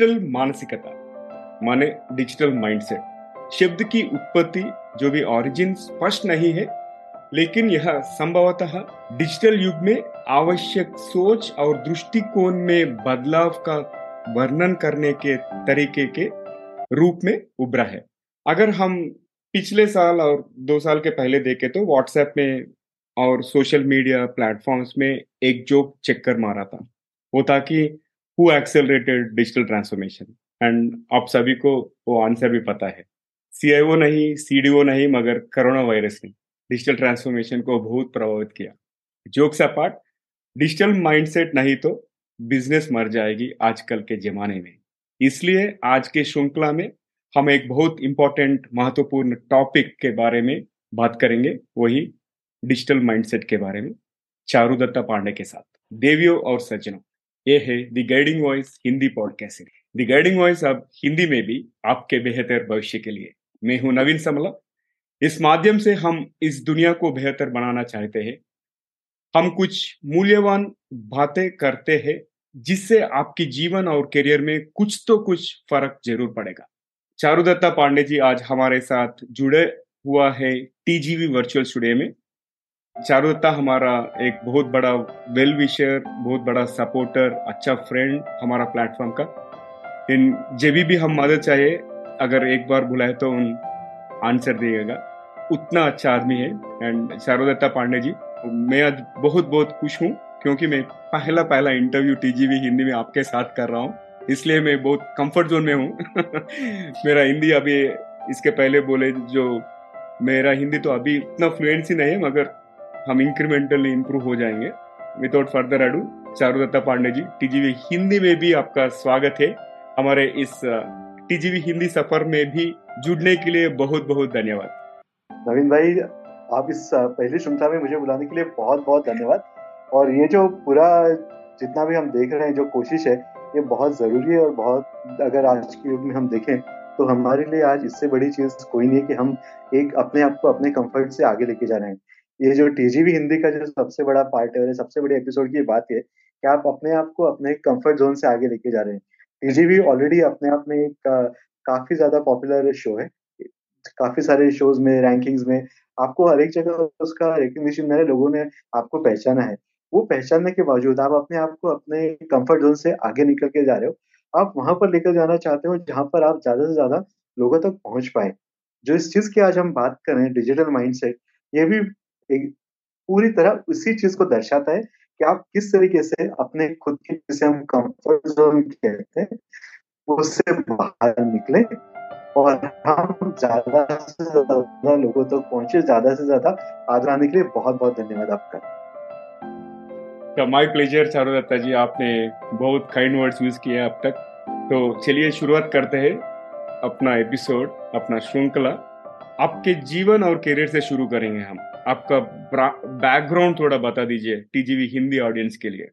Digital मानसिकता, माने digital mindset शब्द की उत्पत्ति जो भी ओरिजिन स्पष्ट नहीं है, लेकिन यह संभवतः डिजिटल युग में आवश्यक सोच और दृष्टिकोण में बदलाव का वर्णन करने के तरीके के रूप में उभरा है। अगर हम पिछले साल और दो साल के पहले देखे तो व्हाट्सएप में और सोशल मीडिया प्लेटफॉर्म्स में एक जोक चक्कर मारा था। वो था कि who accelerated digital transformation and आप सभी को वो आंसर भी पता है। सीआईओ नहीं सीडीओ नहीं, मगर कोरोना वायरस ने डिजिटल ट्रांसफॉर्मेशन को बहुत प्रभावित किया। जोक्स अपार्ट डिजिटल माइंडसेट नहीं तो बिज़नेस मर जाएगी आजकल के जमाने में। इसलिए आज के श्रृंखला में हम एक बहुत इंपॉर्टेंट महत्वपूर्ण टॉपिक के बारे में बात करेंगे, वही डिजिटल माइंडसेट के बारे में चारू दत्ता पांडे के साथ। देवियों और सज्जनों ये है the guiding voice Hindi podcast the guiding voice अब हिंदी में भी आपके बेहतर भविष्य के लिए। मैं हूँ नवीन समला इस माध्यम से हम इस दुनिया को बेहतर बनाना चाहते हैं। हम कुछ मूल्यवान बातें करते हैं, जिससे आपके जीवन और करियर में कुछ तो कुछ फ़र्क ज़रूर पड़ेगा। चारू दत्ता पांडे जी आज हमारे साथ जुड़े हुआ है टीजीवी वर्चुअल स्टूडियो में। चारू दत्ता हमारा एक बहुत बड़ा वेल विशर बहुत बड़ा सपोर्टर अच्छा फ्रेंड हमारा प्लेटफॉर्म का। इन जब भी हम मदद चाहिए अगर एक बार बुलाए तो उन आंसर दिएगा उतना अच्छा आदमी है। एंड चारू दत्ता पांडे जी, मैं आज बहुत बहुत खुश हूँ, क्योंकि मैं पहला पहला इंटरव्यू टीजीवी हिंदी में आपके साथ कर रहा हूँ। इसलिए मैं बहुत कंफर्ट जोन में हूँ। मेरा हिंदी अभी, इसके पहले बोले जो, मेरा हिंदी तो अभी इतना फ्लुएंसी नहीं है, मगर हम इंक्रीमेंटली इम्प्रूव हो जाएँगे। Without further ado Charudatta Pandey ji TGV Hindi में भी आपका स्वागत है। हमारे इस टीजीवी हिंदी सफ़र में भी जुड़ने के लिए बहुत बहुत धन्यवाद। नवीन भाई, आप इस पहली श्रृंखला में मुझे बुलाने के लिए बहुत बहुत धन्यवाद। और ये जो पूरा जितना भी हम देख रहे हैं, जो कोशिश है, ये बहुत ज़रूरी है और बहुत, अगर आज के युग में हम देखें तो हमारे लिए आज इससे बड़ी चीज़ कोई नहीं है कि हम एक अपने आप को अपने कंफर्ट से आगे लेके जा रहे हैं। ये जो टीजीवी हिंदी का जो सबसे बड़ा पार्ट है और सबसे बड़े एपिसोड की बात है कि आप अपने आप को अपने कंफर्ट जोन से आगे लेके जा रहे हैं। टीजीवी ऑलरेडी अपने आप में एक काफ़ी ज़्यादा पॉपुलर शो है। काफ़ी सारे शोज़ में रैंकिंग्स में, आपको हर एक जगह उसका रिकग्निशन मिला लोगों ने आपको पहचाना है। वो पहचानने के बावजूद आप अपने आप को अपने कंफर्ट जोन से आगे निकल के जा रहे हो। आप वहाँ पर लेकर जाना चाहते हो, जहाँ पर आप ज़्यादा से ज़्यादा लोगों तक पहुँच पाए। जो इस चीज़ की आज हम बात करें डिजिटल माइंडसेट ये भी एक पूरी तरह उसी चीज़ को दर्शाता है कि आप किस तरीके से अपने खुद के जिसे हम कंफर्ट जोन कहते हैं उससे बाहर निकले और हम ज़्यादा से ज़्यादा लोगों तक तो पहुँचे, ज़्यादा से ज़्यादा आगे आने के लिए बहुत बहुत धन्यवाद आपका। My pleasure Charudatta ji, आपने बहुत काइंड वर्ड्स यूज़ किए अब तक। तो चलिए शुरुआत करते हैं अपना एपिसोड अपना श्रृंखला। आपके जीवन और करियर से शुरू करेंगे हम। आपका बैकग्राउंड थोड़ा बता दीजिए टीजीवी हिंदी ऑडियंस के लिए।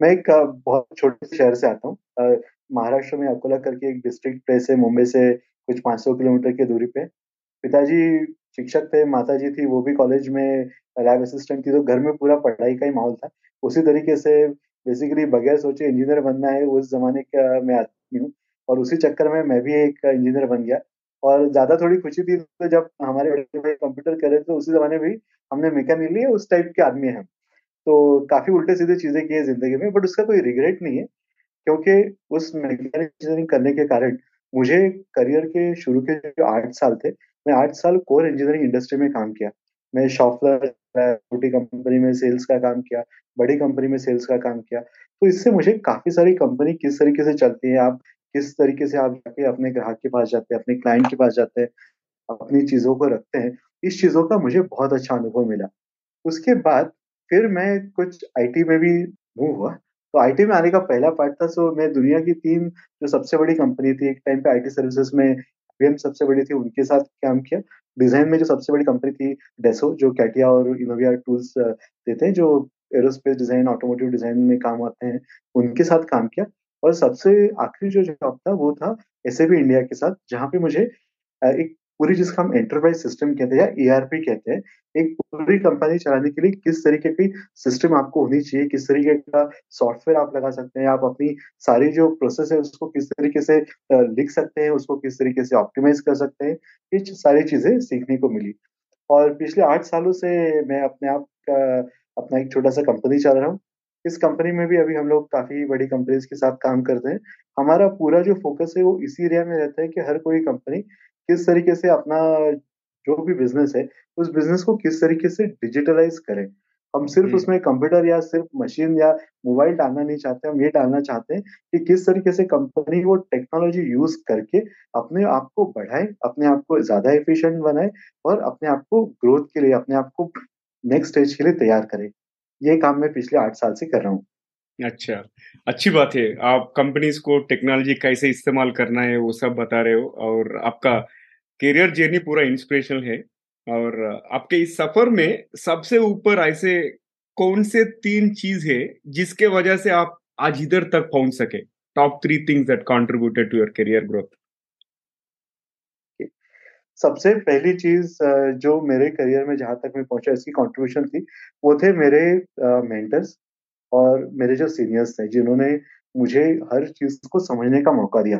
मैं एक बहुत छोटे शहर से आता हूँ। महाराष्ट्र में अकोला करके एक डिस्ट्रिक्ट प्लेस है, मुंबई से कुछ 500 किलोमीटर की दूरी पे। पिताजी शिक्षक थे माता जी थी, वो भी कॉलेज में लैब असिस्टेंट थी तो घर में पूरा पढ़ाई का ही माहौल था। उसी तरीके से बेसिकली बगैर सोचे इंजीनियर बनना है, उस जमाने का मैं आदमी हूँ। और उसी चक्कर में मैं भी एक इंजीनियर बन गया। और ज़्यादा थोड़ी खुशी थी तो जब हमारे कंप्यूटर करे तो उसी जमाने में भी हमने मैकेनिक लिए उस टाइप के आदमी हैं तो काफ़ी उल्टे सीधे चीज़ें की है ज़िंदगी में बट उसका कोई रिग्रेट नहीं है, क्योंकि उस मैकेनिक इंजीनियरिंग करने के कारण मुझे करियर के शुरू के जो आठ साल थे, मैं आठ साल कोर इंजीनियरिंग इंडस्ट्री में काम किया। मैं शॉपलर छोटी कंपनी में सेल्स का काम किया, बड़ी कंपनी में सेल्स का काम किया। तो इससे मुझे काफ़ी सारी कंपनी किस तरीके से चलती है, आप किस तरीके से आप जाके अपने ग्राहक के पास जाते हैं, अपने क्लाइंट के पास जाते हैं, अपनी चीज़ों को रखते हैं, इस चीज़ों का मुझे बहुत अच्छा अनुभव मिला। उसके बाद फिर मैं कुछ आईटी में भी मूव हुआ। तो आईटी में आने का पहला पार्ट था सो मैं दुनिया की तीन जो सबसे बड़ी कंपनी थी, एक टाइम पे आईटी सर्विसेज़ में वीएम सबसे बड़ी थी, उनके साथ काम किया। डिज़ाइन में जो सबसे बड़ी कंपनी थी डेसो जो कैटिया और इनोविया टूल्स देते हैं, जो एरोस्पेस डिज़ाइन ऑटोमोटिव डिज़ाइन में काम आते हैं, उनके साथ काम किया। और सबसे आखिरी जो जॉब था, वो था एस इंडिया के साथ, जहाँ पे मुझे एक पूरी जिसका हम एंटरप्राइज सिस्टम कहते हैं या ईआरपी कहते हैं, एक पूरी कंपनी चलाने के लिए किस तरीके की सिस्टम आपको होनी चाहिए, किस तरीके का सॉफ्टवेयर आप लगा सकते हैं, आप अपनी सारी जो प्रोसेस है उसको किस तरीके से लिख सकते हैं, उसको किस तरीके से ऑप्टिमाइज कर सकते हैं, ये सारी चीज़ें सीखने को मिली। और पिछले आठ सालों से मैं अपने आप का, अपना एक छोटा सा कंपनी चला रहा हूँ। इस कंपनी में भी अभी हम लोग काफ़ी बड़ी कंपनीज़ के साथ काम करते हैं। हमारा पूरा जो फोकस है वो इसी एरिया में रहता है कि हर कोई कंपनी किस तरीके से अपना जो भी बिज़नेस है उस बिज़नेस को किस तरीके से डिजिटलाइज करें। हम सिर्फ़ हम्म। उसमें कंप्यूटर या सिर्फ़ मशीन या मोबाइल डालना नहीं चाहते हम ये डालना चाहते हैं कि किस तरीके से कंपनी वो टेक्नोलॉजी यूज़ करके अपने आप को बढ़ाए अपने आप को ज़्यादा एफिशिएंट बनाए और अपने आप को ग्रोथ के लिए अपने आप को नेक्स्ट स्टेज के लिए तैयार करे। ये काम मैं पिछले आठ साल से कर रहा हूँ। अच्छा अच्छी बात है। आप कंपनीज़ को टेक्नोलॉजी कैसे इस्तेमाल करना है, वो सब बता रहे हो और आपका करियर जर्नी पूरा इंस्पिरेशनल है। और आपके इस सफ़र में सबसे ऊपर ऐसे कौन से तीन चीज़ है जिसके वजह से आप आज इधर तक पहुँच सके? Top three things that contributed to your career growth सबसे पहली चीज़ जो मेरे करियर में जहाँ तक मैं पहुँचा, इसकी कंट्रीब्यूशन थी, वो थे मेरे मेंटर्स और मेरे जो सीनियर्स थे, जिन्होंने मुझे हर चीज़ को समझने का मौका दिया।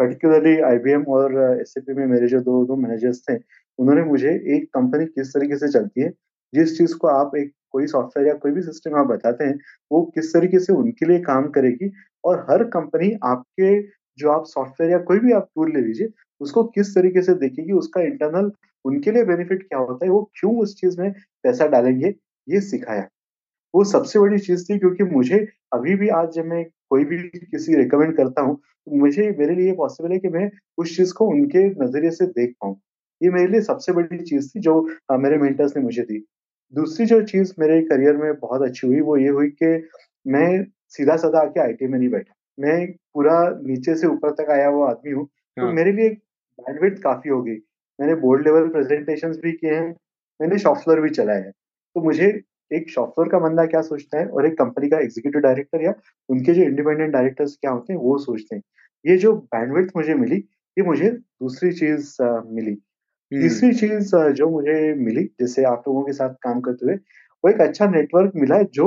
पर्टिकुलरली आईबीएम और एस में मेरे जो दो दो मैनेजर्स थे, उन्होंने मुझे एक कंपनी किस तरीके से चलती है, जिस चीज़ को आप एक, कोई सॉफ्टवेयर या कोई भी सिस्टम आप बताते हैं, वो किस तरीके से उनके लिए काम करेगी और हर कंपनी आपके जो आप सॉफ्टवेयर या कोई भी आप टूल ले लीजिए, उसको किस तरीके से देखेगी, उसका इंटरनल उनके लिए बेनिफिट क्या होता है, वो क्यों उस चीज़ में पैसा डालेंगे, ये सिखाया। वो सबसे बड़ी चीज़ थी क्योंकि मुझे अभी भी आज जब मैं कोई भी किसी रिकमेंड करता हूँ तो मुझे, मेरे लिए पॉसिबल है कि मैं उस चीज़ को उनके नज़रिए से देख पाऊँ। ये मेरे लिए सबसे बड़ी चीज़ थी जो मेरे मेंटर्स ने मुझे दी। दूसरी जो चीज़ मेरे करियर में बहुत अच्छी हुई, वो ये हुई कि मैं सीधा साधा आके आईटी में नहीं बैठा। मैं पूरा नीचे से ऊपर तक आया हुआ आदमी हूँ तो हाँ। मेरे लिए बैंडविड्थ काफ़ी हो गई। मैंने बोर्ड लेवल प्रेजेंटेशन भी किए हैं मैंने सॉफ्टवेयर भी चलाए हैं। तो मुझे एक सॉफ्टवेयर का बंदा क्या सोचता है और एक कंपनी का एग्जीक्यूटिव डायरेक्टर या उनके जो इंडिपेंडेंट डायरेक्टर्स क्या होते हैं वो सोचते हैं। ये जो बैंडविड्थ मुझे मिली ये मुझे दूसरी चीज़ मिली। तीसरी हम्म। चीज़ जो मुझे मिली जैसे आप लोगों के साथ काम करते हुए वो एक अच्छा नेटवर्क मिला है जो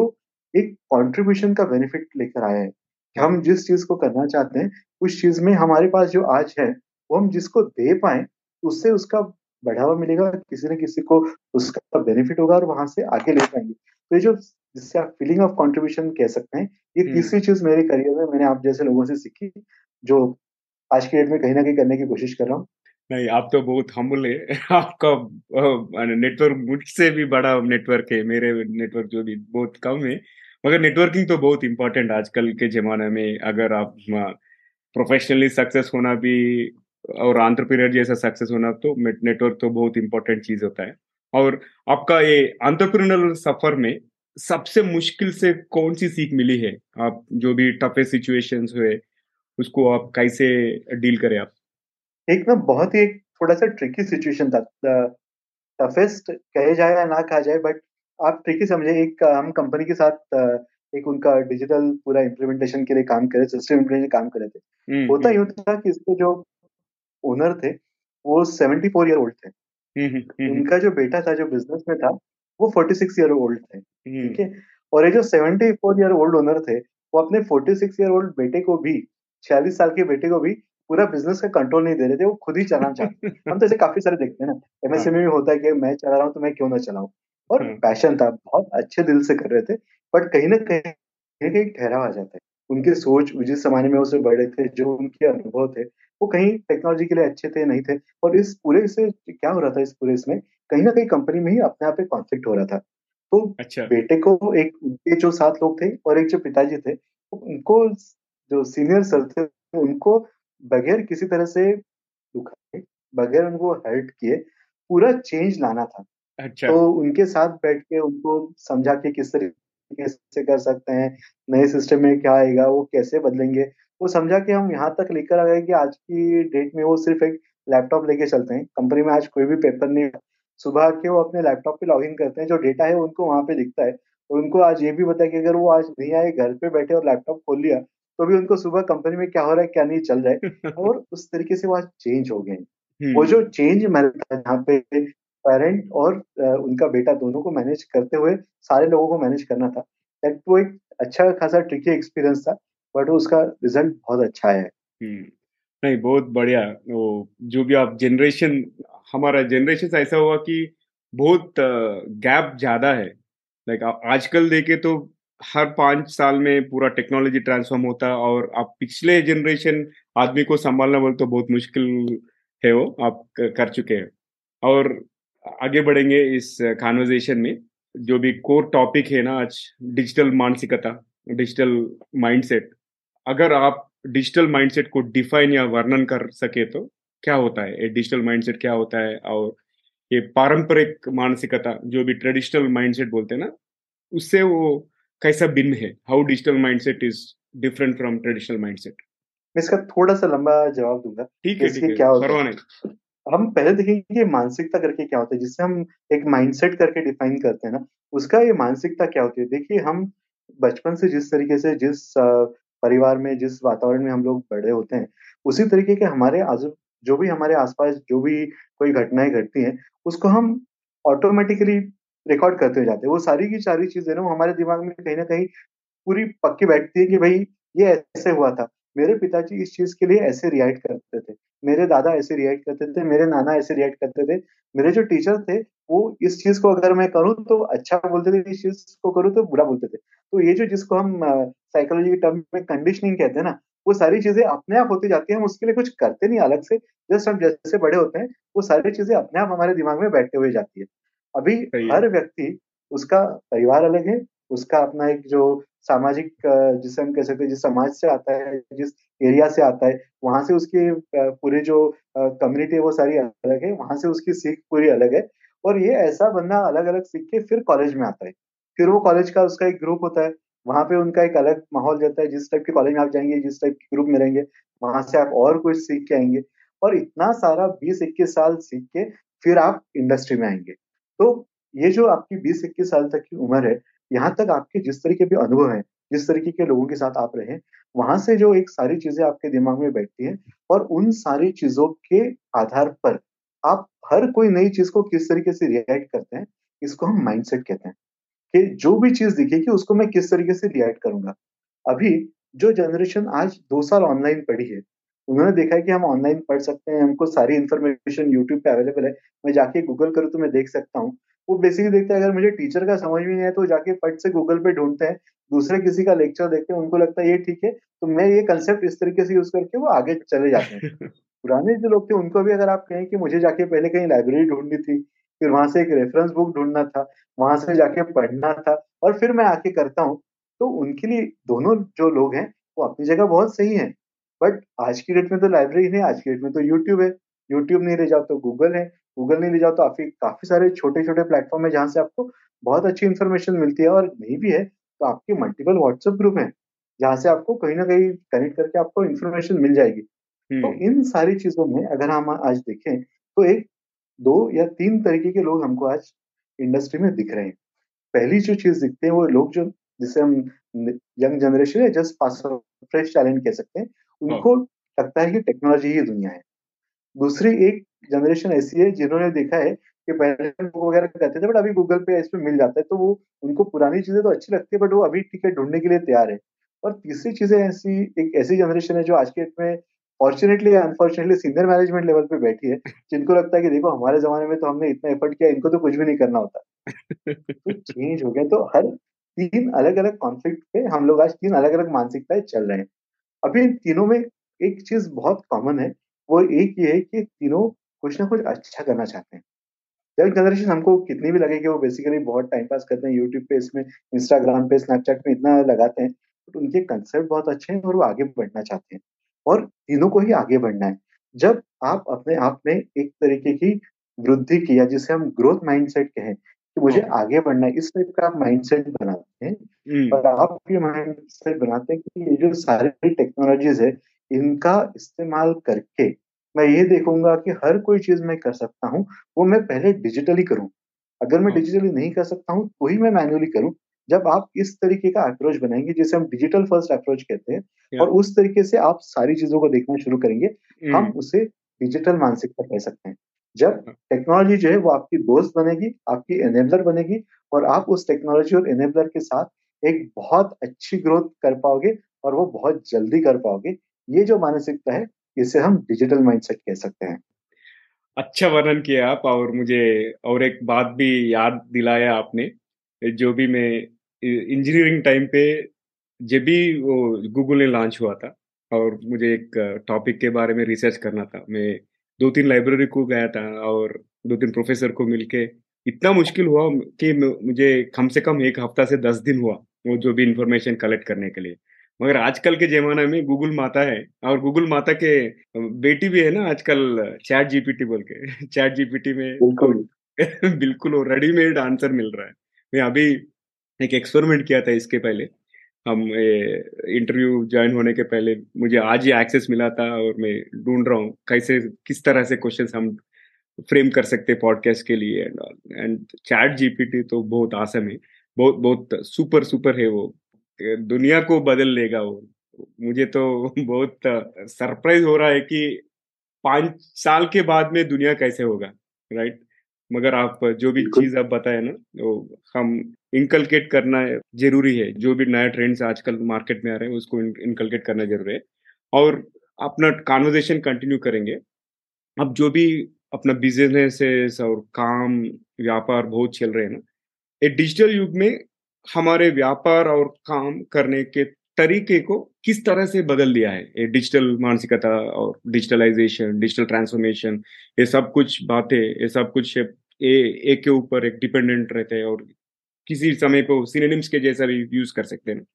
एक कंट्रीब्यूशन का बेनिफिट लेकर आया है। हम जिस चीज़ को करना चाहते हैं उस चीज़ में हमारे पास जो आज है वो हम जिसको दे पाए उससे उसका बढ़ावा मिलेगा किसी न किसी को उसका बेनिफिट होगा और वहाँ से आगे ले पाएँगे। तो ये जो जिससे आप फीलिंग ऑफ़ कंट्रीब्यूशन कह सकते हैं ये। तीसरी चीज़ मेरे करियर में मैंने आप जैसे लोगों से सीखी जो आज की डेट में कहीं ना कहीं करने की कोशिश कर रहा हूँ। नहीं आप तो बहुत हम्बल है। आपका नेटवर्क मुझसे भी बड़ा नेटवर्क है मेरे नेटवर्क जो भी बहुत कम है। मगर नेटवर्किंग तो बहुत इम्पोर्टेंट आजकल के जमाने में, अगर आप प्रोफेशनली सक्सेस होना भी और आंट्रप्रीनियर जैसा सक्सेस होना तो नेटवर्क तो बहुत इंपॉर्टेंट चीज़ होता है। और आपका ये आंट्रप्रीनियर सफ़र में सबसे मुश्किल से कौन सी सीख मिली है? आप जो भी टफेस्ट सिचुएशंस हुए, उसको आप कैसे डील करें आप? एक ना बहुत ही थोड़ा सा ट्रिकी सिचुएशन था टफेस्ट कहे जाए या ना कहा जाए बट आप ट्रिकी समझे एक हम कंपनी के साथ एक उनका डिजिटल पूरा इम्प्लीमेंटेशन के लिए काम करे सिस्टम इम्प्लीमेंटेशन काम कर रहे थे। हम्म, होता हम्म। यूँ था कि इसके जो ओनर थे वो सेवेंटी फोर ईयर ओल्ड थे। हम्म, उनका जो बेटा था जो बिज़नेस में था वो फोर्टी सिक्स ईयर ओल्ड थे ठीक है? और ये जो seventy four year old owner थे वो अपने फोर्टी सिक्स ईयर ओल्ड बेटे को भी छियालीस साल के बेटे को भी पूरा बिज़नेस का कंट्रोल नहीं दे रहे थे वो खुद ही चलाना चाहते हम तो ऐसे काफ़ी सारे देखते हैं ना एमएसएमई में होता है कि मैं चला रहा हूँ तो मैं क्यों ना चलाऊं? और पैशन हाँ। था बहुत अच्छे दिल से कर रहे थे बट कहीं ना कहीं कहीं ठहराव आ जाता है। उनके सोच जिस जमाने में उसे बड़े थे जो उनके अनुभव थे वो कहीं टेक्नोलॉजी के लिए अच्छे थे नहीं थे। और इस पूरे से क्या हो रहा था इस पूरे इसमें? कहीं ना कहीं कंपनी में ही अपने आप एक कॉन्फ्लिक्ट हो रहा था। तो अच्छा। बेटे को एक उनके जो सात लोग थे और एक जो पिताजी थे उनको जो सीनियर सर थे उनको बगैर किसी तरह से दुखाए बगैर उनको हर्ट किए पूरा चेंज लाना था। अच्छा। तो उनके साथ बैठ के उनको समझा के किस तरीके से कर सकते हैं नए सिस्टम में क्या आएगा वो कैसे बदलेंगे वो समझा के हम यहाँ तक लेकर आ गए कि आज की डेट में वो सिर्फ़ एक लैपटॉप लेके चलते हैं। कंपनी में आज कोई भी पेपर नहीं सुबह के वो अपने लैपटॉप पे लॉगिन करते हैं जो डेटा है उनको वहाँ पे दिखता है। और उनको आज ये भी पता है कि अगर वो आज नहीं आए घर पे बैठे और लैपटॉप खोल लिया तो भी उनको सुबह कंपनी में क्या हो रहा है क्या नहीं चल रहा है। और उस तरीके से वो आज चेंज हो गए वो जो चेंज मैनेज था जहाँ पे पेरेंट और उनका बेटा दोनों को मैनेज करते हुए सारे लोगों को मैनेज करना था। दैट वो एक अच्छा खासा ट्रिकी एक्सपीरियंस था बट उसका रिज़ल्ट बहुत अच्छा है। हम्म, नहीं बहुत बढ़िया। वो जो भी आप जनरेशन हमारा जनरेशन ऐसा हुआ कि बहुत गैप ज़्यादा है। लाइक आजकल देखे तो हर पाँच साल में पूरा टेक्नोलॉजी ट्रांसफॉर्म होता है और आप पिछले जनरेशन आदमी को संभालना बोल तो बहुत मुश्किल है वो आप कर चुके हैं। और आगे बढ़ेंगे इस कॉन्वर्जेशन में। जो भी कोर टॉपिक है ना आज डिजिटल मानसिकता डिजिटल माइंडसेट अगर आप डिजिटल माइंडसेट को डिफाइन या वर्णन कर सके तो क्या होता है? डिजिटल माइंडसेट क्या होता है? और ये पारंपरिक मानसिकता जो भी ट्रेडिशनल माइंडसेट बोलते हैं ना उससे वो कैसा भिन्न है? How digital mindset is different from traditional mindset मैं इसका थोड़ा सा लंबा जवाब दूँगा ठीक है ठीक है। क्या होता है। हम पहले देखेंगे मानसिकता करके क्या होता है, जिससे हम एक माइंडसेट करके डिफाइन करते हैं ना, उसका ये मानसिकता क्या होती है? देखिए, हम बचपन से जिस तरीके से, जिस परिवार में, जिस वातावरण में हम लोग बड़े होते हैं, उसी तरीके के हमारे आजू, जो भी हमारे आसपास जो भी कोई घटनाएँ घटती हैं, उसको हम ऑटोमेटिकली रिकॉर्ड करते जाते हैं। वो सारी की सारी चीज़ें ना हमारे दिमाग में कहीं ना कहीं पूरी पक्की बैठती है कि भाई, ये ऐसे हुआ था। मेरे पिताजी इस चीज़ के लिए ऐसे रिएक्ट करते थे। मेरे दादा ऐसे रिएक्ट करते थे मेरे नाना ऐसे रिएक्ट करते थे। मेरे जो टीचर थे वो इस चीज़ को अगर मैं करूँ तो अच्छा बोलते थे इस चीज़ को करूँ तो बुरा बोलते थे। तो ये जो जिसको हम साइकोलॉजी के टर्म में कंडीशनिंग कहते हैं ना वो सारी चीज़ें अपने आप होती जाती है हम उसके लिए कुछ करते नहीं अलग से। जस्ट हम जैसे बड़े होते हैं वो सारी चीज़ें अपने आप हमारे दिमाग में बैठते हुए जाती है। अभी हर व्यक्ति उसका परिवार अलग है उसका अपना एक जो सामाजिक जिसे हम कह सकते हैं, जिस समाज से आता है, जिस एरिया से आता है, वहाँ से उसकी पूरे जो कम्युनिटी है वो सारी अलग है, वहाँ से उसकी सीख पूरी अलग है। और ये ऐसा बंदा अलग अलग सीख के फिर कॉलेज में आता है। फिर वो कॉलेज का उसका एक ग्रुप होता है, वहाँ पे उनका एक अलग माहौल जाता है, जिस टाइप के कॉलेज में आप जाएँगे, जिस टाइप के ग्रुप में रहेंगे, वहाँ से आप और कुछ सीख के आएँगे। और इतना सारा बीस इक्कीस साल सीख के फिर आप इंडस्ट्री में आएँगे। तो ये जो आपकी बीस इक्कीस साल तक की उम्र है यहाँ तक आपके जिस तरीके के अनुभव है, जिस तरीके के लोगों के साथ आप रहे वहाँ से जो एक सारी चीज़ें आपके दिमाग में बैठती है और उन सारी चीज़ों के आधार पर आप हर कोई नई चीज़ को किस तरीके से रिएक्ट करते हैं, इसको हम माइंडसेट कहते हैं कि जो भी चीज़ दिखेगी उसको मैं किस तरीके से रिएक्ट करूँगा। अभी जो जनरेशन आज दो साल ऑनलाइन पढ़ी है, उन्होंने देखा है कि हम ऑनलाइन पढ़ सकते हैं, हमको सारी इन्फॉर्मेशन यूट्यूब पे अवेलेबल है, मैं जाके गूगल करूँ तो मैं देख सकता हूँ। वो बेसिकली देखते हैं अगर मुझे टीचर का समझ में नहीं आया तो जाके फट से गूगल पे ढूंढते हैं दूसरे किसी का लेक्चर देखते हैं उनको लगता है ये ठीक है तो मैं ये कंसेप्ट इस तरीके से यूज़ करके वो आगे चले जाते हैं। पुराने जो लोग थे उनको भी अगर आप कहें कि मुझे जाके पहले कहीं लाइब्रेरी ढूंढनी थी फिर वहाँ से एक रेफरेंस बुक ढूंढना था वहाँ से जाके पढ़ना था और फिर मैं आके करता हूँ तो उनके लिए दोनों जो लोग हैं वो अपनी जगह बहुत सही है। बट आज की डेट में तो लाइब्रेरी है आज की डेट में तो यूट्यूब है। यूट्यूब नहीं ले जाओ तो गूगल है। गूगल नहीं ले जाओ तो काफ़ी काफ़ी सारे छोटे छोटे प्लेटफॉर्म है जहाँ से आपको बहुत अच्छी इन्फॉर्मेशन मिलती है और नहीं भी है तो आपके मल्टीपल व्हाट्सएप ग्रुप है जहाँ से आपको कहीं ना कहीं कनेक्ट करके आपको इन्फॉर्मेशन मिल जाएगी तो हम्म। इन सारी चीज़ों में अगर हम आज देखें तो एक दो या तीन तरीके के लोग हमको आज इंडस्ट्री में दिख रहे हैं पहली जो चीज़ दिखते हैं वो लोग जो जिसे हम यंग जनरेशन है जस्ट पास फ्रेश टैलेंट कह सकते हैं उनको हाँ। लगता है कि टेक्नोलॉजी ही दुनिया है दूसरी एक जनरेशन ऐसी है जिन्होंने देखा है कि पहले बुक वगैरह कहते थे बट अभी गूगल पे इस पे मिल जाता है तो वो उनको पुरानी चीज़ें तो अच्छी लगती है बट वो अभी टिकट ढूँढने के लिए तैयार है। और तीसरी चीज़ें ऐसी एक ऐसी जनरेशन है जो आज के डेट में फॉर्चुनेटली या अनफॉर्चुनेटली सीनियर मैनेजमेंट लेवल पे बैठी है जिनको लगता है कि देखो हमारे जमाने में तो हमने इतना एफर्ट किया इनको तो कुछ भी नहीं करना होता। तो चेंज हो गया तो हर तीन अलग अलग कॉन्फ्लिक्ट पे हम लोग आज तीन अलग अलग मानसिकताएँ चल रहे हैं। अभी इन तीनों में एक चीज़ बहुत कॉमन है वो एक ये है कि तीनों कुछ ना कुछ अच्छा करना चाहते हैं। यंग जनरेशन हमको कितनी भी लगे कि वो बेसिकली बहुत टाइम पास करते हैं। यूट्यूब पे इसमें इंस्टाग्राम पे स्नैपचैट पे इतना लगाते हैं। तो उनके कंसेप्ट बहुत अच्छे हैं और वो आगे बढ़ना चाहते हैं। और तीनों को ही आगे बढ़ना है। जब आप अपने आप में एक तरीके की वृद्धि की या जिसे हम ग्रोथ माइंडसेट कहें कि मुझे हाँ। आगे बढ़ना है इस टाइप का आप माइंडसेट बनाते हैं। हम्म। और आप ये माइंडसेट बनाते हैं कि ये जो सारी टेक्नोलॉजीज़ है इनका इस्तेमाल करके मैं ये देखूँगा कि हर कोई चीज़ मैं कर सकता हूँ वो मैं पहले डिजिटली करूँ। अगर मैं डिजिटली हाँ। नहीं कर सकता हूँ तो ही मैं मैनुअली करूँ। जब आप इस तरीके का अप्रोच बनाएँगे जिसे हम डिजिटल फ़र्स्ट अप्रोच कहते हैं और उस तरीके से आप सारी चीज़ों को देखना शुरू करेंगे हम उसे डिजिटल मानसिकता कह सकते हैं। जब टेक्नोलॉजी जो है वो आपकी दोस्त बनेगी आपकी एनेबलर बनेगी और आप उस टेक्नोलॉजी और एनेबलर के साथ एक बहुत अच्छी ग्रोथ कर पाओगे और वो बहुत जल्दी कर पाओगे। ये जो मानसिकता है इसे हम डिजिटल माइंडसेट कह सकते हैं। अच्छा वर्णन किया आप और मुझे और एक बात भी याद दिलाया आपने, जो भी मैं इंजीनियरिंग टाइम पे जब भी वो गूगल ने लॉन्च हुआ था और मुझे एक टॉपिक के बारे में रिसर्च करना था, मैं दो तीन लाइब्रेरी को गया था और दो तीन प्रोफेसर को मिलके इतना मुश्किल हुआ कि मुझे कम से कम एक हफ़्ता से दस दिन हुआ वो जो भी इंफॉर्मेशन कलेक्ट करने के लिए। मगर आजकल के जमाने में गूगल माता है और गूगल माता के बेटी भी है ना आजकल चैट जीपीटी बोल के। चैट जीपीटी में बिल्कुल। बिल्कुल रेडीमेड आंसर मिल रहा है। मैं अभी एक एक्सपेरिमेंट किया था इसके पहले। हम इंटरव्यू ज्वाइन होने के पहले मुझे आज ही एक्सेस मिला था और मैं ढूंढ रहा हूँ कैसे किस तरह से क्वेश्चन हम फ्रेम कर सकते हैं पॉडकास्ट के लिए एंड एंड चैट जीपीटी तो बहुत आसम है। बहुत बहुत सुपर सुपर है वो। दुनिया को बदल लेगा वो मुझे तो बहुत सरप्राइज़ हो रहा है कि पाँच साल के बाद में दुनिया कैसे होगा राइट? मगर आप जो भी चीज़ आप बताए ना वो हम इनकलकेट करना ज़रूरी है। जो भी नया ट्रेंड्स आजकल मार्केट में आ रहे हैं उसको इनकलकेट करना ज़रूरी है। और अपना कॉन्वर्जेशन कंटिन्यू करेंगे। अब जो भी अपना बिज़नेस और काम व्यापार बहुत चल रहे हैं ना एक डिजिटल युग में हमारे व्यापार और काम करने के तरीके को किस तरह से बदल दिया है? ये डिजिटल मानसिकता और डिजिटलाइजेशन डिजिटल ट्रांसफॉर्मेशन ये सब कुछ बातें ये सब कुछ ए, एक के ऊपर एक डिपेंडेंट रहते हैं और किसी समय को सिनेनिम्स के जैसा भी यूज़ कर सकते हैं।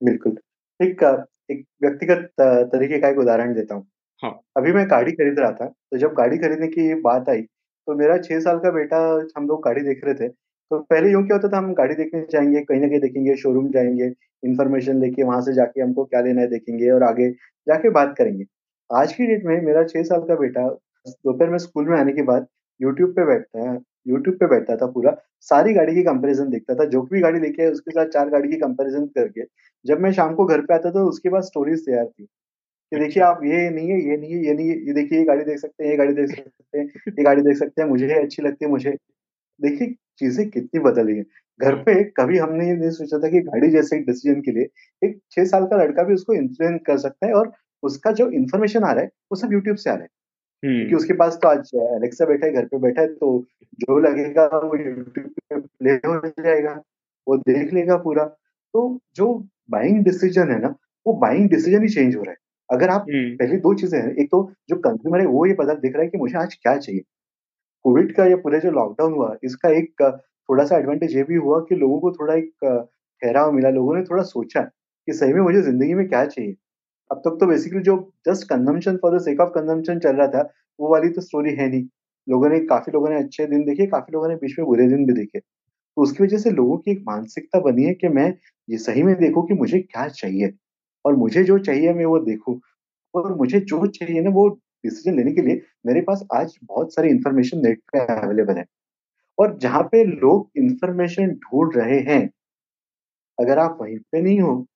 बिल्कुल। एक एक व्यक्तिगत तरीके का एक उदाहरण देता हूँ। हाँ। अभी मैं गाड़ी खरीद रहा था तो जब गाड़ी खरीदने की बात आई तो मेरा छह साल का बेटा हम लोग गाड़ी देख रहे थे तो पहले यूँ क्या होता था हम गाड़ी देखने जाएँगे कहीं ना कहीं देखेंगे शोरूम जाएँगे इन्फॉर्मेशन लेके वहाँ से जाके हमको क्या लेना है देखेंगे और आगे जाके बात करेंगे। आज की डेट में मेरा छह साल का बेटा दोपहर में स्कूल में आने के बाद यूट्यूब पे बैठता है यूट्यूब पे बैठता था पूरा सारी गाड़ी की कंपैरिजन देखता था जो भी गाड़ी लेके उसके साथ चार गाड़ी की कंपैरिजन करके जब मैं शाम को घर पे आता था उसके पास स्टोरीज तैयार थी कि देखिए आप ये नहीं है ये नहीं है ये नहीं है ये देखिए ये गाड़ी देख सकते हैं ये गाड़ी देख सकते हैं ये गाड़ी देख सकते हैं मुझे अच्छी लगती है मुझे देखिए चीज़ें कितनी बदली है। घर पे कभी हमने ये नहीं सोचा था कि गाड़ी जैसे एक डिसीज़न के लिए एक छह साल का लड़का भी उसको इन्फ्लुएंस कर सकता है और उसका जो इन्फॉर्मेशन आ रहा है वो सब यूट्यूब से आ रहा है। क्योंकि हम्म। उसके पास तो आज एलेक्सा बैठा है घर पे बैठा है तो जो लगेगा वो यूट्यूब पे प्ले हो जाएगा वो देख लेगा पूरा। तो जो बाइंग डिसीज़न है ना वो बाइंग डिसीज़न ही चेंज हो रहा है। अगर आप हम्म। पहले दो चीज़ें हैं एक तो जो कंज्यूमर है वो ये पता दिख रहा है कि मुझे आज क्या चाहिए। कोविड का या पूरे जो लॉकडाउन हुआ, इसका एक थोड़ा सा एडवांटेज ये भी हुआ कि लोगों को थोड़ा एक ठहराव मिला, लोगों ने थोड़ा सोचा कि सही में मुझे ज़िंदगी में क्या चाहिए। अब तक तो बेसिकली जो just consumption for the sake of consumption चल रहा था, वो वाली तो स्टोरी है नहीं। लोगों ने, काफ़ी लोगों ने अच्छे दिन देखे, काफ़ी लोगों ने बीच में बुरे दिन भी देखे। तो उसकी वजह से लोगों की एक मानसिकता बनी है कि मैं ये सही में देखूँ कि मुझे क्या चाहिए। और मुझे जो चाहिए मैं वो देखूँ। और मुझे जो चाहिए ना, वो डिसीज़न लेने के लिए मेरे पास आज बहुत सारी इंफॉर्मेशन नेट पे अवेलेबल है। और जहाँ पे लोग इंफॉर्मेशन ढूंढ रहे हैं, अगर आप वहीं पे नहीं हो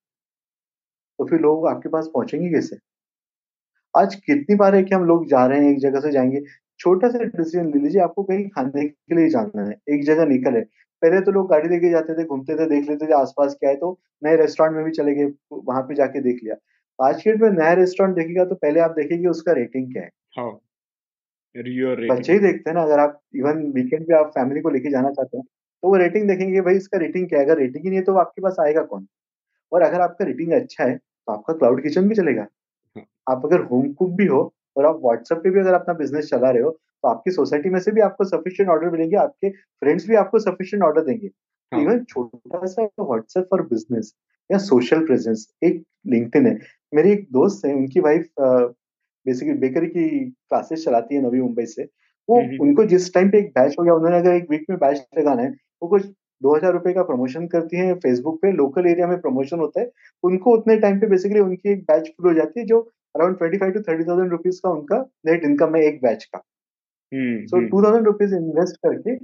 तो फिर लोग आपके पास पहुँचेंगे कैसे? आज कितनी बार है कि हम लोग जा रहे हैं, एक जगह से जाएँगे? छोटा सा डिसीज़न ले लीजिए, आपको कहीं खाने के लिए जाना है, एक जगह निकल पहले तो लोग गाड़ी लेके जाते थे, घूमते थे, देख लेते थे आसपास क्या है तो नए रेस्टोरेंट में भी चले गए, वहाँ पे जाके देख लिया। आज के डेट में नया रेस्टोरेंट देखेगा तो पहले आप देखेंगे उसका रेटिंग क्या है। हाँ बच्चे ही देखते हैं ना अगर आप इवन वीकेंड पे आप फैमिली को लेके जाना चाहते हैं तो वो रेटिंग देखेंगे भाई इसका रेटिंग क्या है? अगर रेटिंग ही नहीं है तो आपके पास आएगा कौन? और अगर आपका रेटिंग अच्छा है तो आपका क्लाउड किचन भी चलेगा। हाँ। आप अगर होम कुक भी हो और आप व्हाट्सएप पे भी अगर अपना बिज़नेस चला रहे हो तो आपकी सोसाइटी में से भी आपको सफिशियंट ऑर्डर मिलेंगे आपके फ्रेंड्स भी आपको सफिशियंट ऑर्डर देंगे। इवन हाँ। छोटा सा व्हाट्सएप फॉर बिज़नेस या सोशल प्रेजेंस एक लिंक्डइन है मेरी एक दोस्त है उनकी वाइफ बेसिकली बेकरी की क्लासेस चलाती है नवी मुंबई से। वो उनको जिस टाइम पे एक बैच हो गया उन्होंने अगर एक वीक में बैच लगाना है वो कुछ दो हज़ार रुपए का प्रमोशन करती है फेसबुक पे लोकल एरिया में प्रमोशन होता है उनको उतने टाइम पे बेसिकली उनकी एक बैच फुल हो जाती है जो around twenty five to thirty thousand rupees का उनका नेट इनकम है एक बैच का। So two thousand rupees invest करके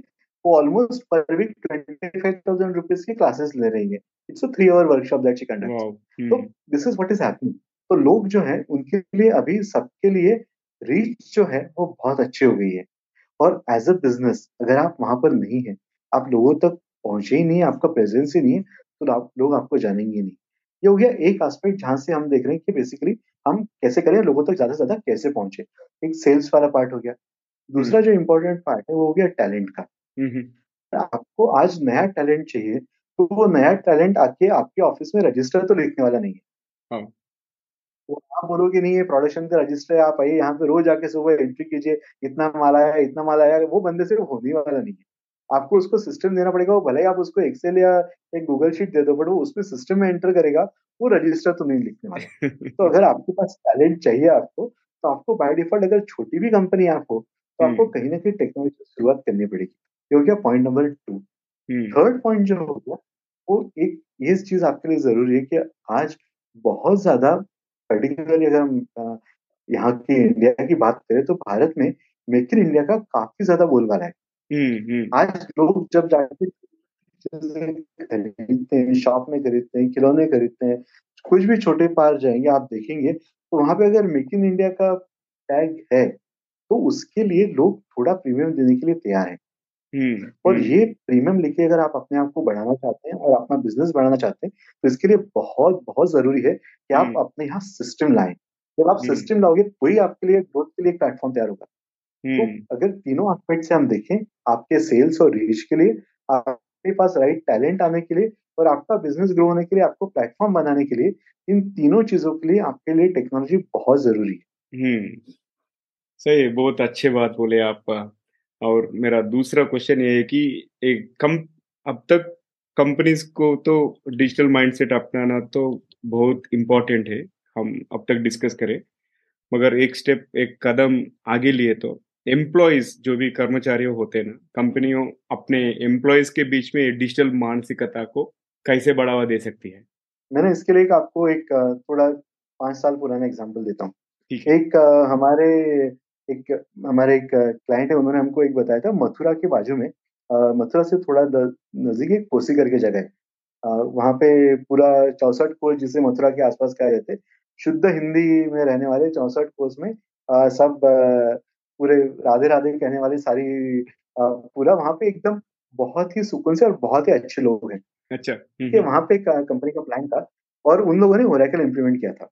वो almost per week twenty five thousand rupees की क्लासेस ले रही है। It's three hour workshop that she conduct तो this is what is happening तो लोग जो है उनके लिए अभी सबके लिए रीच जो है वो बहुत अच्छी हो गई है। और एज अ बिज़नेस अगर आप वहाँ पर नहीं है आप लोगों तक पहुँचे ही नहीं आपका प्रेजेंस ही नहीं है तो आप लोग आपको जानेंगे नहीं। ये हो गया एक एस्पेक्ट जहाँ से हम देख रहे हैं कि बेसिकली हम कैसे करें लोगों तक ज़्यादा से ज़्यादा कैसे पहुँचे। एक सेल्स वाला पार्ट हो गया। दूसरा जो इम्पोर्टेंट पार्ट है वो हो गया टैलेंट का। आपको आज नया टैलेंट चाहिए तो वो नया टैलेंट आके आपके ऑफ़िस में रजिस्टर तो लिखने वाला नहीं है। हाँ। तो आप बोलोगे नहीं है प्रोडक्शन का रजिस्टर आप आइए यहाँ पे रोज आके सुबह एंट्री कीजिए इतना माल आया इतना माल आया। वो बंदे से होने वाला नहीं है। आपको उसको सिस्टम देना पड़ेगा वो भले ही आप उसको एक्सेल या एक गूगल शीट दे दो बट वो उसमें सिस्टम में एंटर करेगा वो रजिस्टर तो नहीं लिखने वाला। तो अगर आपके पास टैलेंट चाहिए आपको तो आपको बाय डिफ़ॉल्ट अगर छोटी भी कंपनी आप हो तो आपको। कहीं ना कहीं टेक्नोलॉजी शुरुआत करनी पड़ेगी। ये हो गया point number two third point जो हो गया वो एक ये चीज़ आपके लिए ज़रूरी है कि आज बहुत ज़्यादा पर्टिकुलरली अगर हम यहाँ की इंडिया की बात करें तो भारत में मेक इन इंडिया का काफ़ी ज़्यादा बोलबाला है। हम्म, हम्म। आज लोग जब जाके खरीदते हैं शॉप में खरीदते हैं खिलौने खरीदते हैं कुछ भी छोटे पार जाएँगे आप देखेंगे तो वहाँ पे अगर मेक इन इंडिया का टैग है तो उसके लिए लोग थोड़ा प्रीमियम देने के लिए तैयार हैं। हम्म, और ये प्रीमियम लेके अगर आप अपने आप को बढ़ाना चाहते हैं और अपना बिज़नेस बढ़ाना चाहते हैं तो इसके लिए बहुत बहुत ज़रूरी है कि आप अपने यहाँ सिस्टम लाएँ। जब आप सिस्टम लाओगे वही आपके लिए ग्रोथ के लिए प्लेटफॉर्म तैयार होगा। तो अगर तीनों एस्पेक्ट से हम देखें आपके सेल्स और रीच के लिए आपके पास राइट टैलेंट आने के लिए और आपका बिज़नेस ग्रो होने के लिए आपको प्लेटफॉर्म बनाने के लिए इन तीनों चीज़ों के लिए आपके लिए टेक्नोलॉजी बहुत ज़रूरी है। हम्म। सही बहुत अच्छे बात बोले आप। और मेरा दूसरा क्वेश्चन ये है कि एक कम अब तक कंपनीज़ को तो डिजिटल माइंडसेट अपनाना तो बहुत इम्पोर्टेंट है हम अब तक डिस्कस करें। मगर एक स्टेप एक कदम आगे लिए तो एम्प्लॉयज़ जो भी कर्मचारी होते हैं ना कंपनियों अपने एम्प्लॉयज़ के बीच में डिजिटल मानसिकता को कैसे बढ़ावा दे सकती है? मैंने इसके लिए आपको एक थोड़ा पाँच साल पुराना एग्ज़ाम्पल देता हूँ। एक हमारे एक हमारे एक क्लाइंट है उन्होंने हमको एक बताया था मथुरा के बाजू में मथुरा से थोड़ा नज़दीक एक कोसी करके जगह है। वहाँ पे पूरा चौसठ कोस जिसे मथुरा के आसपास कहा जाते शुद्ध हिंदी में रहने वाले चौसठ कोस में सब पूरे राधे राधे कहने वाले सारी पूरा वहाँ पे एकदम बहुत ही सुकून से और बहुत ही अच्छे लोग हैं। अच्छा कि हम्म, हम्म। पे कंपनी का प्लान था और उन लोगों ने ओरेकल इम्प्लीमेंट किया था।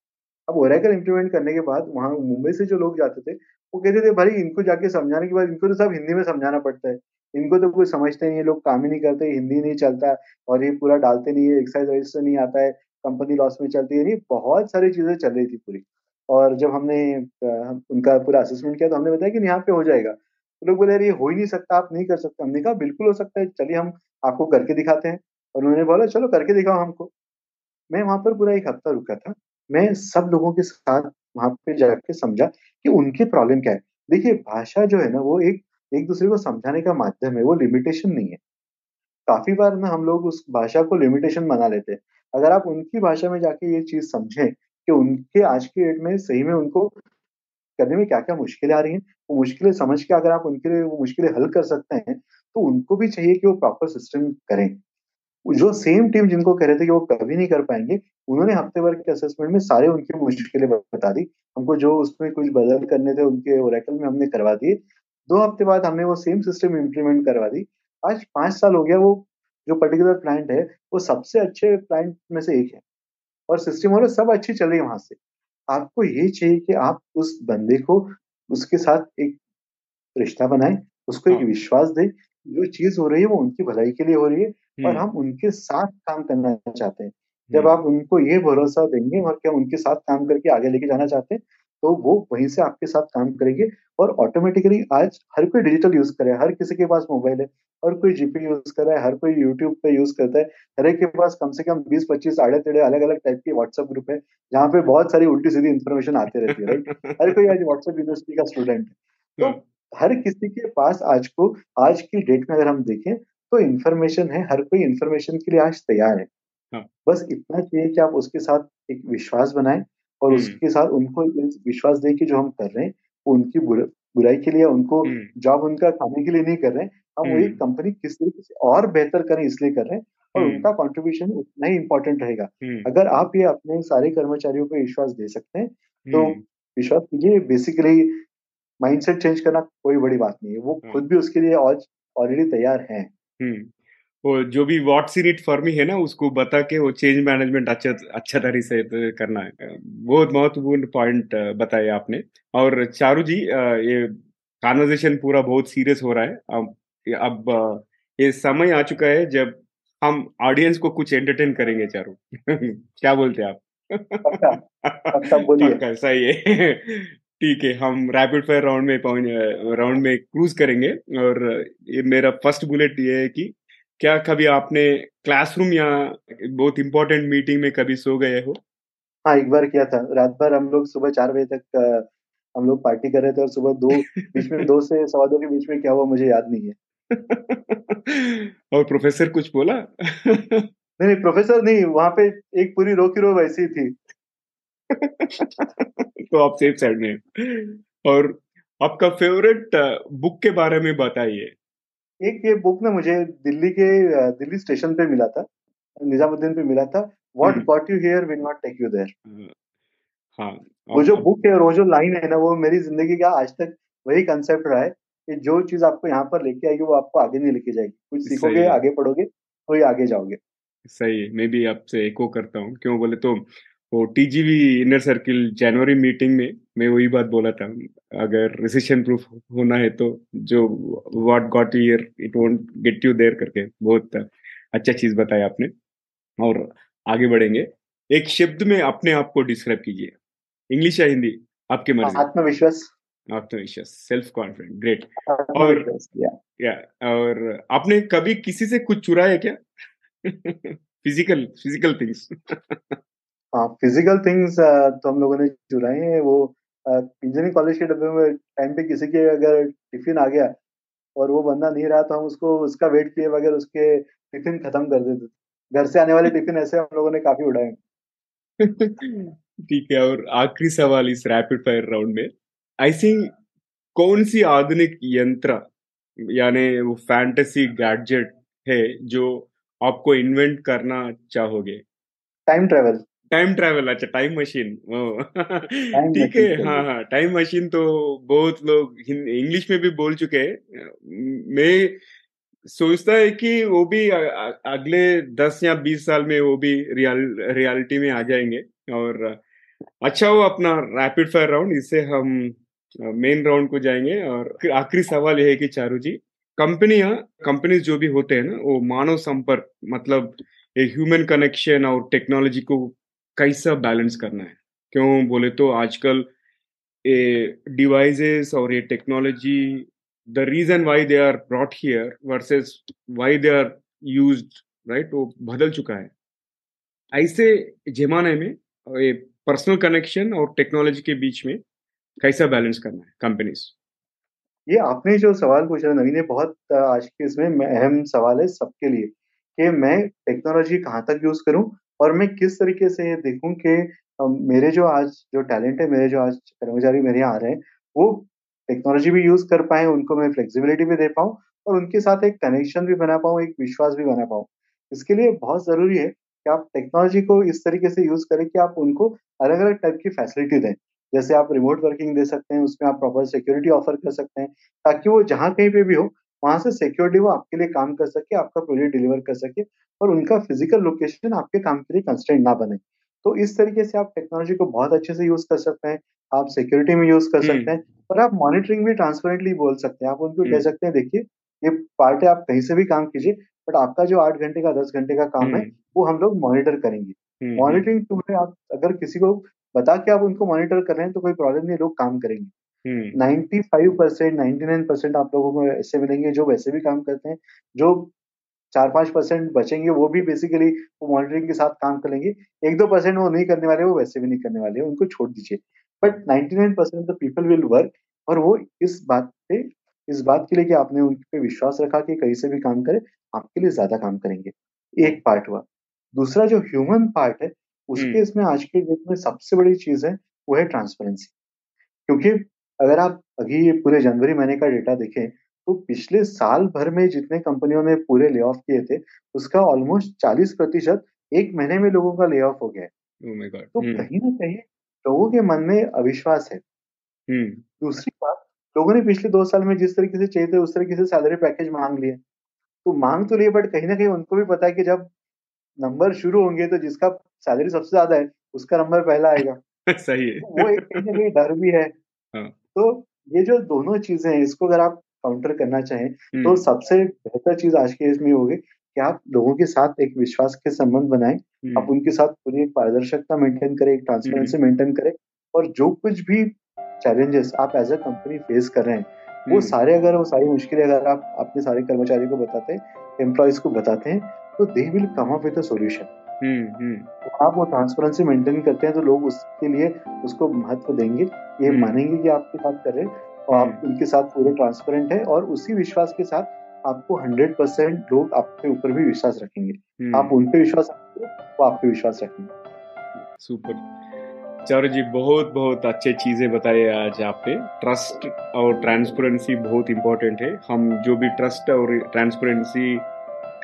अब ओरेकल इम्प्लीमेंट करने के बाद वहाँ मुंबई से जो लोग जाते थे वो कहते थे, भाई, इनको जाके समझाने के बाद इनको तो सब हिंदी में समझाना पड़ता है। इनको तो कोई समझते नहीं है, लोग काम ही नहीं करते, हिंदी नहीं चलता और ये पूरा डालते नहीं है एक्साइज रजिस्टर नहीं आता है कंपनी लॉस में चलती है, नहीं, बहुत सारी चीज़ें चल रही थी पूरी। और जब हमने उनका पूरा असेसमेंट किया तो हमने बताया कि यहाँ पे हो जाएगा। तो लोग बोले ये हो ही नहीं सकता, आप नहीं कर सकते। हमने कहा, बिल्कुल हो सकता है, चलिए हम आपको करके दिखाते हैं। और उन्होंने बोला, चलो, करके दिखाओ हमको। मैं वहाँ पर पूरा एक हफ़्ता रुका था। मैं सब लोगों के साथ वहाँ पे जाके समझा कि उनकी प्रॉब्लम क्या है। देखिए, भाषा जो है ना, वो एक एक दूसरे को समझाने का माध्यम है, वो लिमिटेशन नहीं है। काफ़ी बार ना हम लोग उस भाषा को लिमिटेशन बना लेते हैं। अगर आप उनकी भाषा में जाके ये चीज़ समझें कि उनके आज के डेट में सही में उनको करने में क्या क्या मुश्किलें आ रही हैं, वो मुश्किलें समझ के अगर आप उनके लिए, वो मुश्किलें हल कर सकते हैं तो उनको भी चाहिए कि वो प्रॉपर सिस्टम करें। जो सेम टीम जिनको कह रहे थे कि वो कभी नहीं कर पाएँगे उन्होंने हफ़्ते भर के असेसमेंट में सारे उनकी मुश्किलें बता दी। हमको जो उसमें कुछ बदल करने थे उनके ओरेकल में हमने करवा दिए। दो हफ़्ते बाद हमने वो सेम सिस्टम इम्प्लीमेंट करवा दी। आज पाँच साल हो गया वो जो पर्टिकुलर प्लांट है वो सबसे अच्छे प्लांट में से एक है। और सिस्टम और सब अच्छी चल रही है वहाँ से। आपको ये चाहिए कि आप उस बंदे को उसके साथ एक रिश्ता बनाए उसको एक हाँ। विश्वास दे। जो चीज़ हो रही है वो उनकी भलाई के लिए हो रही है। और हम्म। हम उनके साथ काम करना चाहते हैं जब हम्म। आप उनको ये भरोसा देंगे और क्या उनके साथ काम करके आगे लेके जाना चाहते हैं तो वो वहीं से आपके साथ काम करेंगे और ऑटोमेटिकली आज हर कोई डिजिटल यूज़ करे हर किसी के पास मोबाइल है हर कोई जीपी यूज़ कर रहा है हर कोई यूट्यूब पे यूज़ करता है हर एक के पास कम से कम बीस पच्चीस आड़े तेड़े अलग अलग टाइप के व्हाट्सएप ग्रुप है जहाँ पे बहुत सारी उल्टी सीधी इन्फॉर्मेशन आती रहती है राइट हर कोई आज व्हाट्सएप यूनिवर्सिटी का स्टूडेंट है तो हाँ। हर किसी के पास आज को आज की डेट में अगर हम देखें तो इन्फॉर्मेशन है हर कोई इन्फॉर्मेशन के लिए आज तैयार है हाँ। बस इतना चाहिए कि आप उसके साथ एक विश्वास बनाएँ और हम्म। उसके साथ उनको विश्वास दे कि जो हम कर रहे हैं वो उनकी बुराई के लिए उनको जॉब हम्म। उनका खाने के लिए नहीं कर रहे हैं हम वही कंपनी किस तरीके से और बेहतर करें इसलिए कर रहे हैं और हम्म। उनका कंट्रीब्यूशन उतना ही इम्पोर्टेंट रहेगा अगर आप ये अपने सारे कर्मचारियों को विश्वास दे सकते हैं तो विश्वास कीजिए बेसिकली माइंडसेट चेंज करना कोई बड़ी बात नहीं है वो हाँ। खुद भी उसके लिए आज ऑलरेडी तैयार हैं हम्म। वो जो भी what's in it for me है ना उसको बता के वो चेंज मैनेजमेंट अच्छा अच्छा तरीके से तो करना है बहुत महत्वपूर्ण पॉइंट बताए आपने। और चारू जी अ, ये कॉन्वर्जेशन पूरा बहुत सीरियस हो रहा है। अब अब अ, ये समय आ चुका है जब हम ऑडियंस को कुछ एंटरटेन करेंगे चारू। क्या बोलते हैं आप? पक्का पक्का बोलिए। पक्का सही है। ठीक है हम रैपिड फायर राउंड में पहुँच राउंड में क्रूज करेंगे और ये मेरा फ़र्स्ट बुलेट ये है कि क्या कभी आपने क्लासरूम या बहुत इंपॉर्टेंट मीटिंग में कभी सो गए हो? हाँ एक बार किया था। रात भर हम लोग सुबह चार बजे तक हम लोग पार्टी कर रहे थे और सुबह दो बीच में दो से सवा दो के बीच में क्या हुआ मुझे याद नहीं है। और प्रोफेसर कुछ बोला? नहीं नहीं प्रोफेसर नहीं वहाँ पे एक पूरी रो की रो वैसी थी। तो आप सेफ़ साइड में और आपका फेवरेट बुक के बारे में बताइए। एक ये बुक ना मुझे दिल्ली के दिल्ली स्टेशन पे मिला था निजामुद्दीन पे मिला था। What. Got you here will not take you there हाँ वो जो बुक है वो जो लाइन है ना वो मेरी ज़िंदगी का आज तक वही कंसेप्ट रहा है कि जो चीज़ आपको यहाँ पर लेके आएगी वो आपको आगे नहीं लेके जाएगी। कुछ सीखोगे आगे पढ़ोगे तो ही आगे जाओगे। सही है मैं भी आपसे एको करता हूँ। क्यों बोले तो वो टीजीवी इनर सर्किल जनवरी मीटिंग में मैं वही बात बोला था अगर रिसेशन प्रूफ होना है तो जो what got here it won't get you there करके। बहुत अच्छा चीज़ बताया आपने। और आगे बढ़ेंगे। एक शब्द में अपने आप को डिस्क्राइब कीजिए। इंग्लिश या हिंदी? आपकी मर्ज़ी। आत्मविश्वास। आत्मविश्वास। सेल्फ कॉन्फिडेंट ग्रेट या या और आपने कभी किसी से कुछ चुराया क्या? फ़िज़िकल फ़िज़िकल थिंग्स हाँ फ़िज़िकल थिंग्स तो हम लोगों ने चुराए हैं वो इंजीनियरिंग कॉलेज के डब्बे में टाइम पे किसी के अगर टिफ़िन आ गया और वो बंदा नहीं रहा तो हम उसको उसका वेट किए बगैर उसके टिफ़िन खत्म कर देते थे। घर से आने वाले टिफ़िन ऐसे हम लोगों ने काफ़ी उड़ाए। ठीक है और आखिरी सवाल इस रैपिड फायर राउंड में। ऐसी कौन सी आधुनिक यंत्र यानी वो फैंटेसी गैजेट है जो आपको इन्वेंट करना चाहोगे? टाइम ट्रेवल टाइम ट्रैवल अच्छा टाइम मशीन ठीक है हाँ हाँ टाइम मशीन तो बहुत लोग इंग्लिश में भी बोल चुके हैं। मैं सोचता है कि वो भी अगले दस या बीस साल में वो भी रियल रियलिटी में आ जाएँगे। और अच्छा हो अपना रैपिड फायर राउंड इससे हम मेन राउंड को जाएँगे। और आखिरी सवाल यह है कि चारू जी कंपनियाँ कंपनीज़ जो भी होते हैं ना वो मानव संपर्क मतलब ह्यूमन कनेक्शन और टेक्नोलॉजी को कैसा बैलेंस करना है। क्यों बोले तो आजकल ये डिवाइसेस और ये technology the reason why they are brought here versus why they are used right वो बदल चुका है। ऐसे जमाने में ये पर्सनल कनेक्शन और टेक्नोलॉजी के बीच में कैसा बैलेंस करना है कंपनीज़ ये आपने जो सवाल पूछा नवीन, ये बहुत, आज के इसमें अहम सवाल है सबके लिए कि मैं टेक्नोलॉजी कहाँ तक यूज़ करूँ और मैं किस तरीके से ये देखूँ कि मेरे जो आज जो टैलेंट है, मेरे जो आज कर्मचारी मेरे यहाँ आ रहे हैं, वो टेक्नोलॉजी भी यूज़ कर पाए, उनको मैं फ्लेक्सिबिलिटी भी दे पाऊँ और उनके साथ एक कनेक्शन भी बना पाऊँ, एक विश्वास भी बना पाऊँ। इसके लिए बहुत ज़रूरी है कि आप टेक्नोलॉजी को इस तरीके से यूज़ करें कि आप उनको अलग अलग टाइप की फैसिलिटी दें। जैसे आप रिमोट वर्किंग दे सकते हैं, उसमें आप प्रॉपर सिक्योरिटी ऑफ़र कर सकते हैं, ताकि वो जहाँ कहीं पे भी हो वहाँ से सिक्योरिटी वो आपके लिए काम कर सके आपका प्रोजेक्ट डिलीवर कर सके और उनका फ़िज़िकल लोकेशन आपके काम के लिए कंस्टेंट ना बने। तो इस तरीके से आप टेक्नोलॉजी को बहुत अच्छे से यूज़ कर सकते हैं आप सिक्योरिटी में यूज़ कर हम्म। सकते हैं और आप मॉनिटरिंग भी ट्रांसपेरेंटली बोल सकते हैं। आप उनको कह हम्म। सकते हैं देखिए ये पार्ट है आप कहीं से भी काम कीजिए बट आपका जो आठ घंटे का दस घंटे का काम है वो हम लोग मॉनिटर करेंगे। हम्म, मॉनिटरिंग टूल है आप अगर किसी को बता के आप उनको मॉनिटर कर रहे हैं तो कोई प्रॉब्लम नहीं लोग काम करेंगे। हम्म, 95 परसेंट नाइन्टी नाइन परसेंट आप लोगों को ऐसे मिलेंगे जो वैसे भी काम करते हैं। जो चार पाँच परसेंट बचेंगे वो भी बेसिकली वो मॉनिटरिंग के साथ काम करेंगे। एक दो परसेंट वो नहीं करने वाले वो वैसे भी नहीं करने वाले उनको छोड़ दीजिए। But 99% nine percent the people will work और वो इस बात पे इस बात के लिए कि आपने उन पे विश्वास रखा कि कहीं से भी काम करे आपके लिए ज़्यादा काम करेंगे। एक पार्ट हुआ। दूसरा जो ह्यूमन पार्ट है उसके हम्म। इसमें आज के डेट में सबसे बड़ी चीज़ है वो है ट्रांसपेरेंसी क्योंकि अगर आप अभी ये पूरे जनवरी महीने का डेटा देखें तो पिछले साल भर में जितने कंपनियों ने पूरे ले ऑफ़ किए थे उसका ऑलमोस्ट चालीस प्रतिशत एक महीने में लोगों का ले ऑफ़ हो गया है। Oh तो हम्म, कहीं ना कहीं लोगों के मन में अविश्वास है। हम्म, दूसरी बात लोगों ने पिछले दो साल में जिस तरीके से चाहिए थे उस तरीके से सैलरी पैकेज मांग लिए। तो मांग तो लिए बट कहीं ना कहीं उनको भी पता है कि जब नंबर शुरू होंगे तो जिसका सैलरी सबसे ज़्यादा है उसका नंबर पहला आएगा। सही है। वो एक कहीं ना कहीं डर भी है। हाँ. तो ये जो दोनों चीज़ें हैं इसको अगर आप काउंटर करना चाहें तो सबसे बेहतर चीज़ आज के इसमें होगी कि आप लोगों के साथ एक विश्वास के संबंध बनाएँ। आप उनके साथ पूरी एक पारदर्शिता मेंटेन करें एक ट्रांसपेरेंसी मेंटेन करें और जो कुछ भी चैलेंजेस आप एज अ कंपनी फेस कर रहे हैं वो सारे अगर वो सारी मुश्किलें अगर आप अपने सारे कर्मचारियों को बताते हैं एम्प्लॉयज़ को बताते हैं तो they will come up with a solution तो आप वो ट्रांसपेरेंसी मेंटेन करते हैं तो लोग उसके लिए उसको महत्व देंगे ये मानेंगे कि आपके साथ कर रहे हैं और आप उनके साथ पूरे ट्रांसपेरेंट है और उसी विश्वास के साथ आपको हंड्रेड परसेंट लोग आपके ऊपर भी विश्वास रखेंगे। आप उन पे विश्वास रखेंगे वो आप पे विश्वास रखेंगे। सुपर चारू जी बहुत बहुत अच्छे चीज़ें बताए आज आपने। ट्रस्ट और ट्रांसपेरेंसी बहुत इंपॉर्टेंट है। हम जो भी ट्रस्ट और ट्रांसपेरेंसी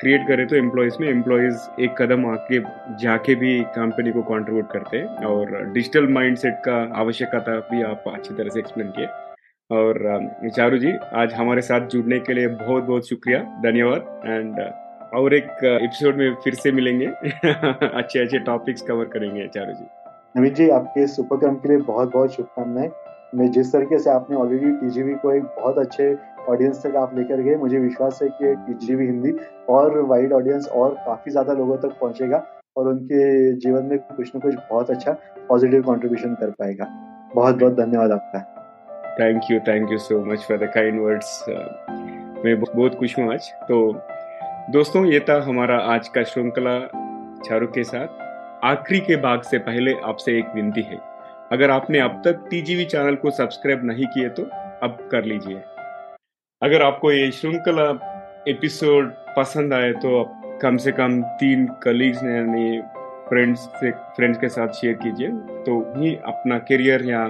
क्रिएट करें तो एम्प्लॉयज़ में एम्प्लॉयज़ एक कदम आके जाके भी कंपनी को कंट्रीब्यूट करते हैं और डिजिटल माइंडसेट का आवश्यकता भी आप अच्छी तरह से एक्सप्लेन किए। और चारू जी, आज हमारे साथ जुड़ने के लिए बहुत बहुत शुक्रिया, धन्यवाद। एंड और एक एपिसोड में फिर से मिलेंगे। अच्छे अच्छे टॉपिक्स कवर करेंगे, चारू जी। नवीन जी, आपके इस उपक्रम के लिए बहुत बहुत शुभकामनाएँ। मैं जिस तरीके से आपने ऑलरेडी टीजीवी को एक बहुत अच्छे ऑडियंस तक आप लेकर गए, मुझे विश्वास है कि टीजीवी हिंदी और वाइड ऑडियंस और काफ़ी ज़्यादा लोगों तक पहुंचेगा और उनके जीवन में कुछ न कुछ बहुत अच्छा पॉजिटिव कंट्रीब्यूशन कर पाएगा। बहुत बहुत धन्यवाद आपका। Thank you thank you so much for the kind words मैं बहुत खुश हूँ आज। तो दोस्तों, ये था हमारा आज का श्रृंखला चारू के साथ। आखिरी के भाग से पहले आपसे एक विनती है। अगर आपने अब तक टीजीवी चैनल को सब्सक्राइब नहीं किए तो अब कर लीजिए। अगर आपको ये श्रृंखला एपिसोड पसंद आए तो आप कम से कम तीन कलीग्स यानी फ्रेंड्स से फ्रेंड्स के साथ शेयर कीजिए तो ही अपना करियर या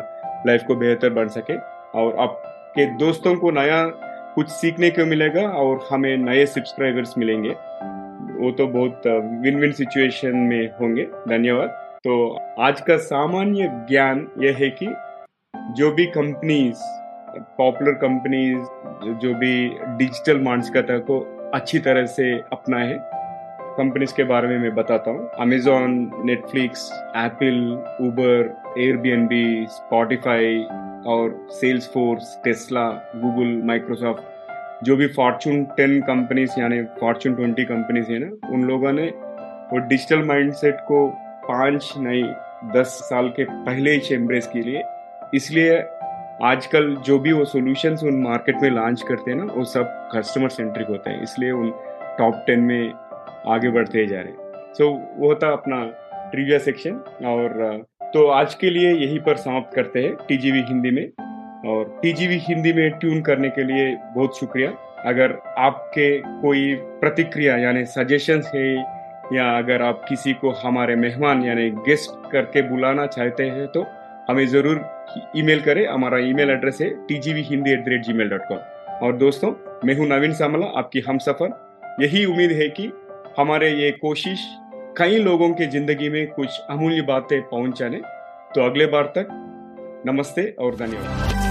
लाइफ को बेहतर बन सके और आपके दोस्तों को नया कुछ सीखने को मिलेगा और हमें नए सब्सक्राइबर्स मिलेंगे। वो तो बहुत विन विन सिचुएशन में होंगे। धन्यवाद। तो आज का सामान्य ज्ञान यह है कि जो भी कंपनीज़ पॉपुलर कंपनीज़ जो भी डिजिटल मानसिकता को अच्छी तरह से अपना है कंपनीज़ के बारे में मैं बताता हूँ। Amazon Netflix Apple Uber Airbnb Spotify और Salesforce Tesla Google Microsoft जो भी फॉर्चून टेन कंपनीज़ यानी फॉर्चून ट्वेंटी कंपनीज़ है ना, उन लोगों ने वो डिजिटल माइंडसेट को पाँच नहीं दस साल के पहले ही एम्ब्रेस के लिए। इसलिए आजकल जो भी वो सॉल्यूशंस उन मार्केट में लॉन्च करते हैं ना वो सब कस्टमर सेंट्रिक होते हैं। इसलिए उन टॉप टेन में आगे बढ़ते जा रहे हैं। सो so, वो होता अपना ट्रिविया सेक्शन और तो आज के लिए यहीं पर समाप्त करते हैं टीजीवी हिंदी में। और टीजीवी हिंदी में ट्यून करने के लिए बहुत शुक्रिया। अगर आपके कोई प्रतिक्रिया यानी सजेशंस है या अगर आप किसी को हमारे मेहमान यानी गेस्ट करके बुलाना चाहते हैं तो हमें ज़रूर ईमेल करें। हमारा ईमेल एड्रेस है T G V Hindi at the rate G mail dot com और दोस्तों, मैं हूँ नवीन सामला, आपकी हम सफ़र। यही उम्मीद है कि हमारे ये कोशिश कई लोगों के ज़िंदगी में कुछ अमूल्य बातें पहुँचाने। तो अगले बार तक, नमस्ते और धन्यवाद।